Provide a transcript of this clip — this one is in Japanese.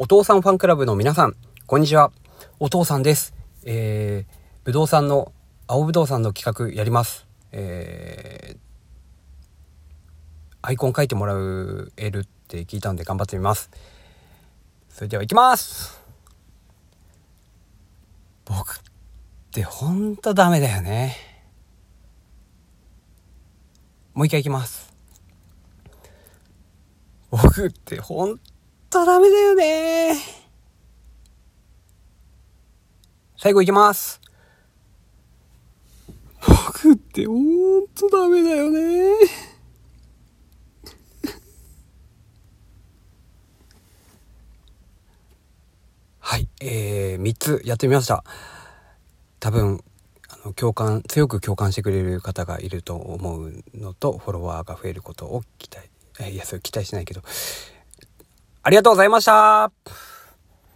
お父さんファンクラブの皆さん、こんにちは。お父さんです。えー、ぶどうさんの、青ぶどうさんの企画やります。えー、アイコン書いてもらえるって聞いたんで頑張ってみます。それでは行きます僕ってほんとダメだよね。もう一回行きます。僕ってほんとダメだよね。最後いきます。僕ってほんとダメだよね。はい、えー、3つやってみました。多分、あの、共感、強く共感してくれる方がいると思うのと、フォロワーが増えることを期待、いや、それ期待しないけど、あありがとうございました。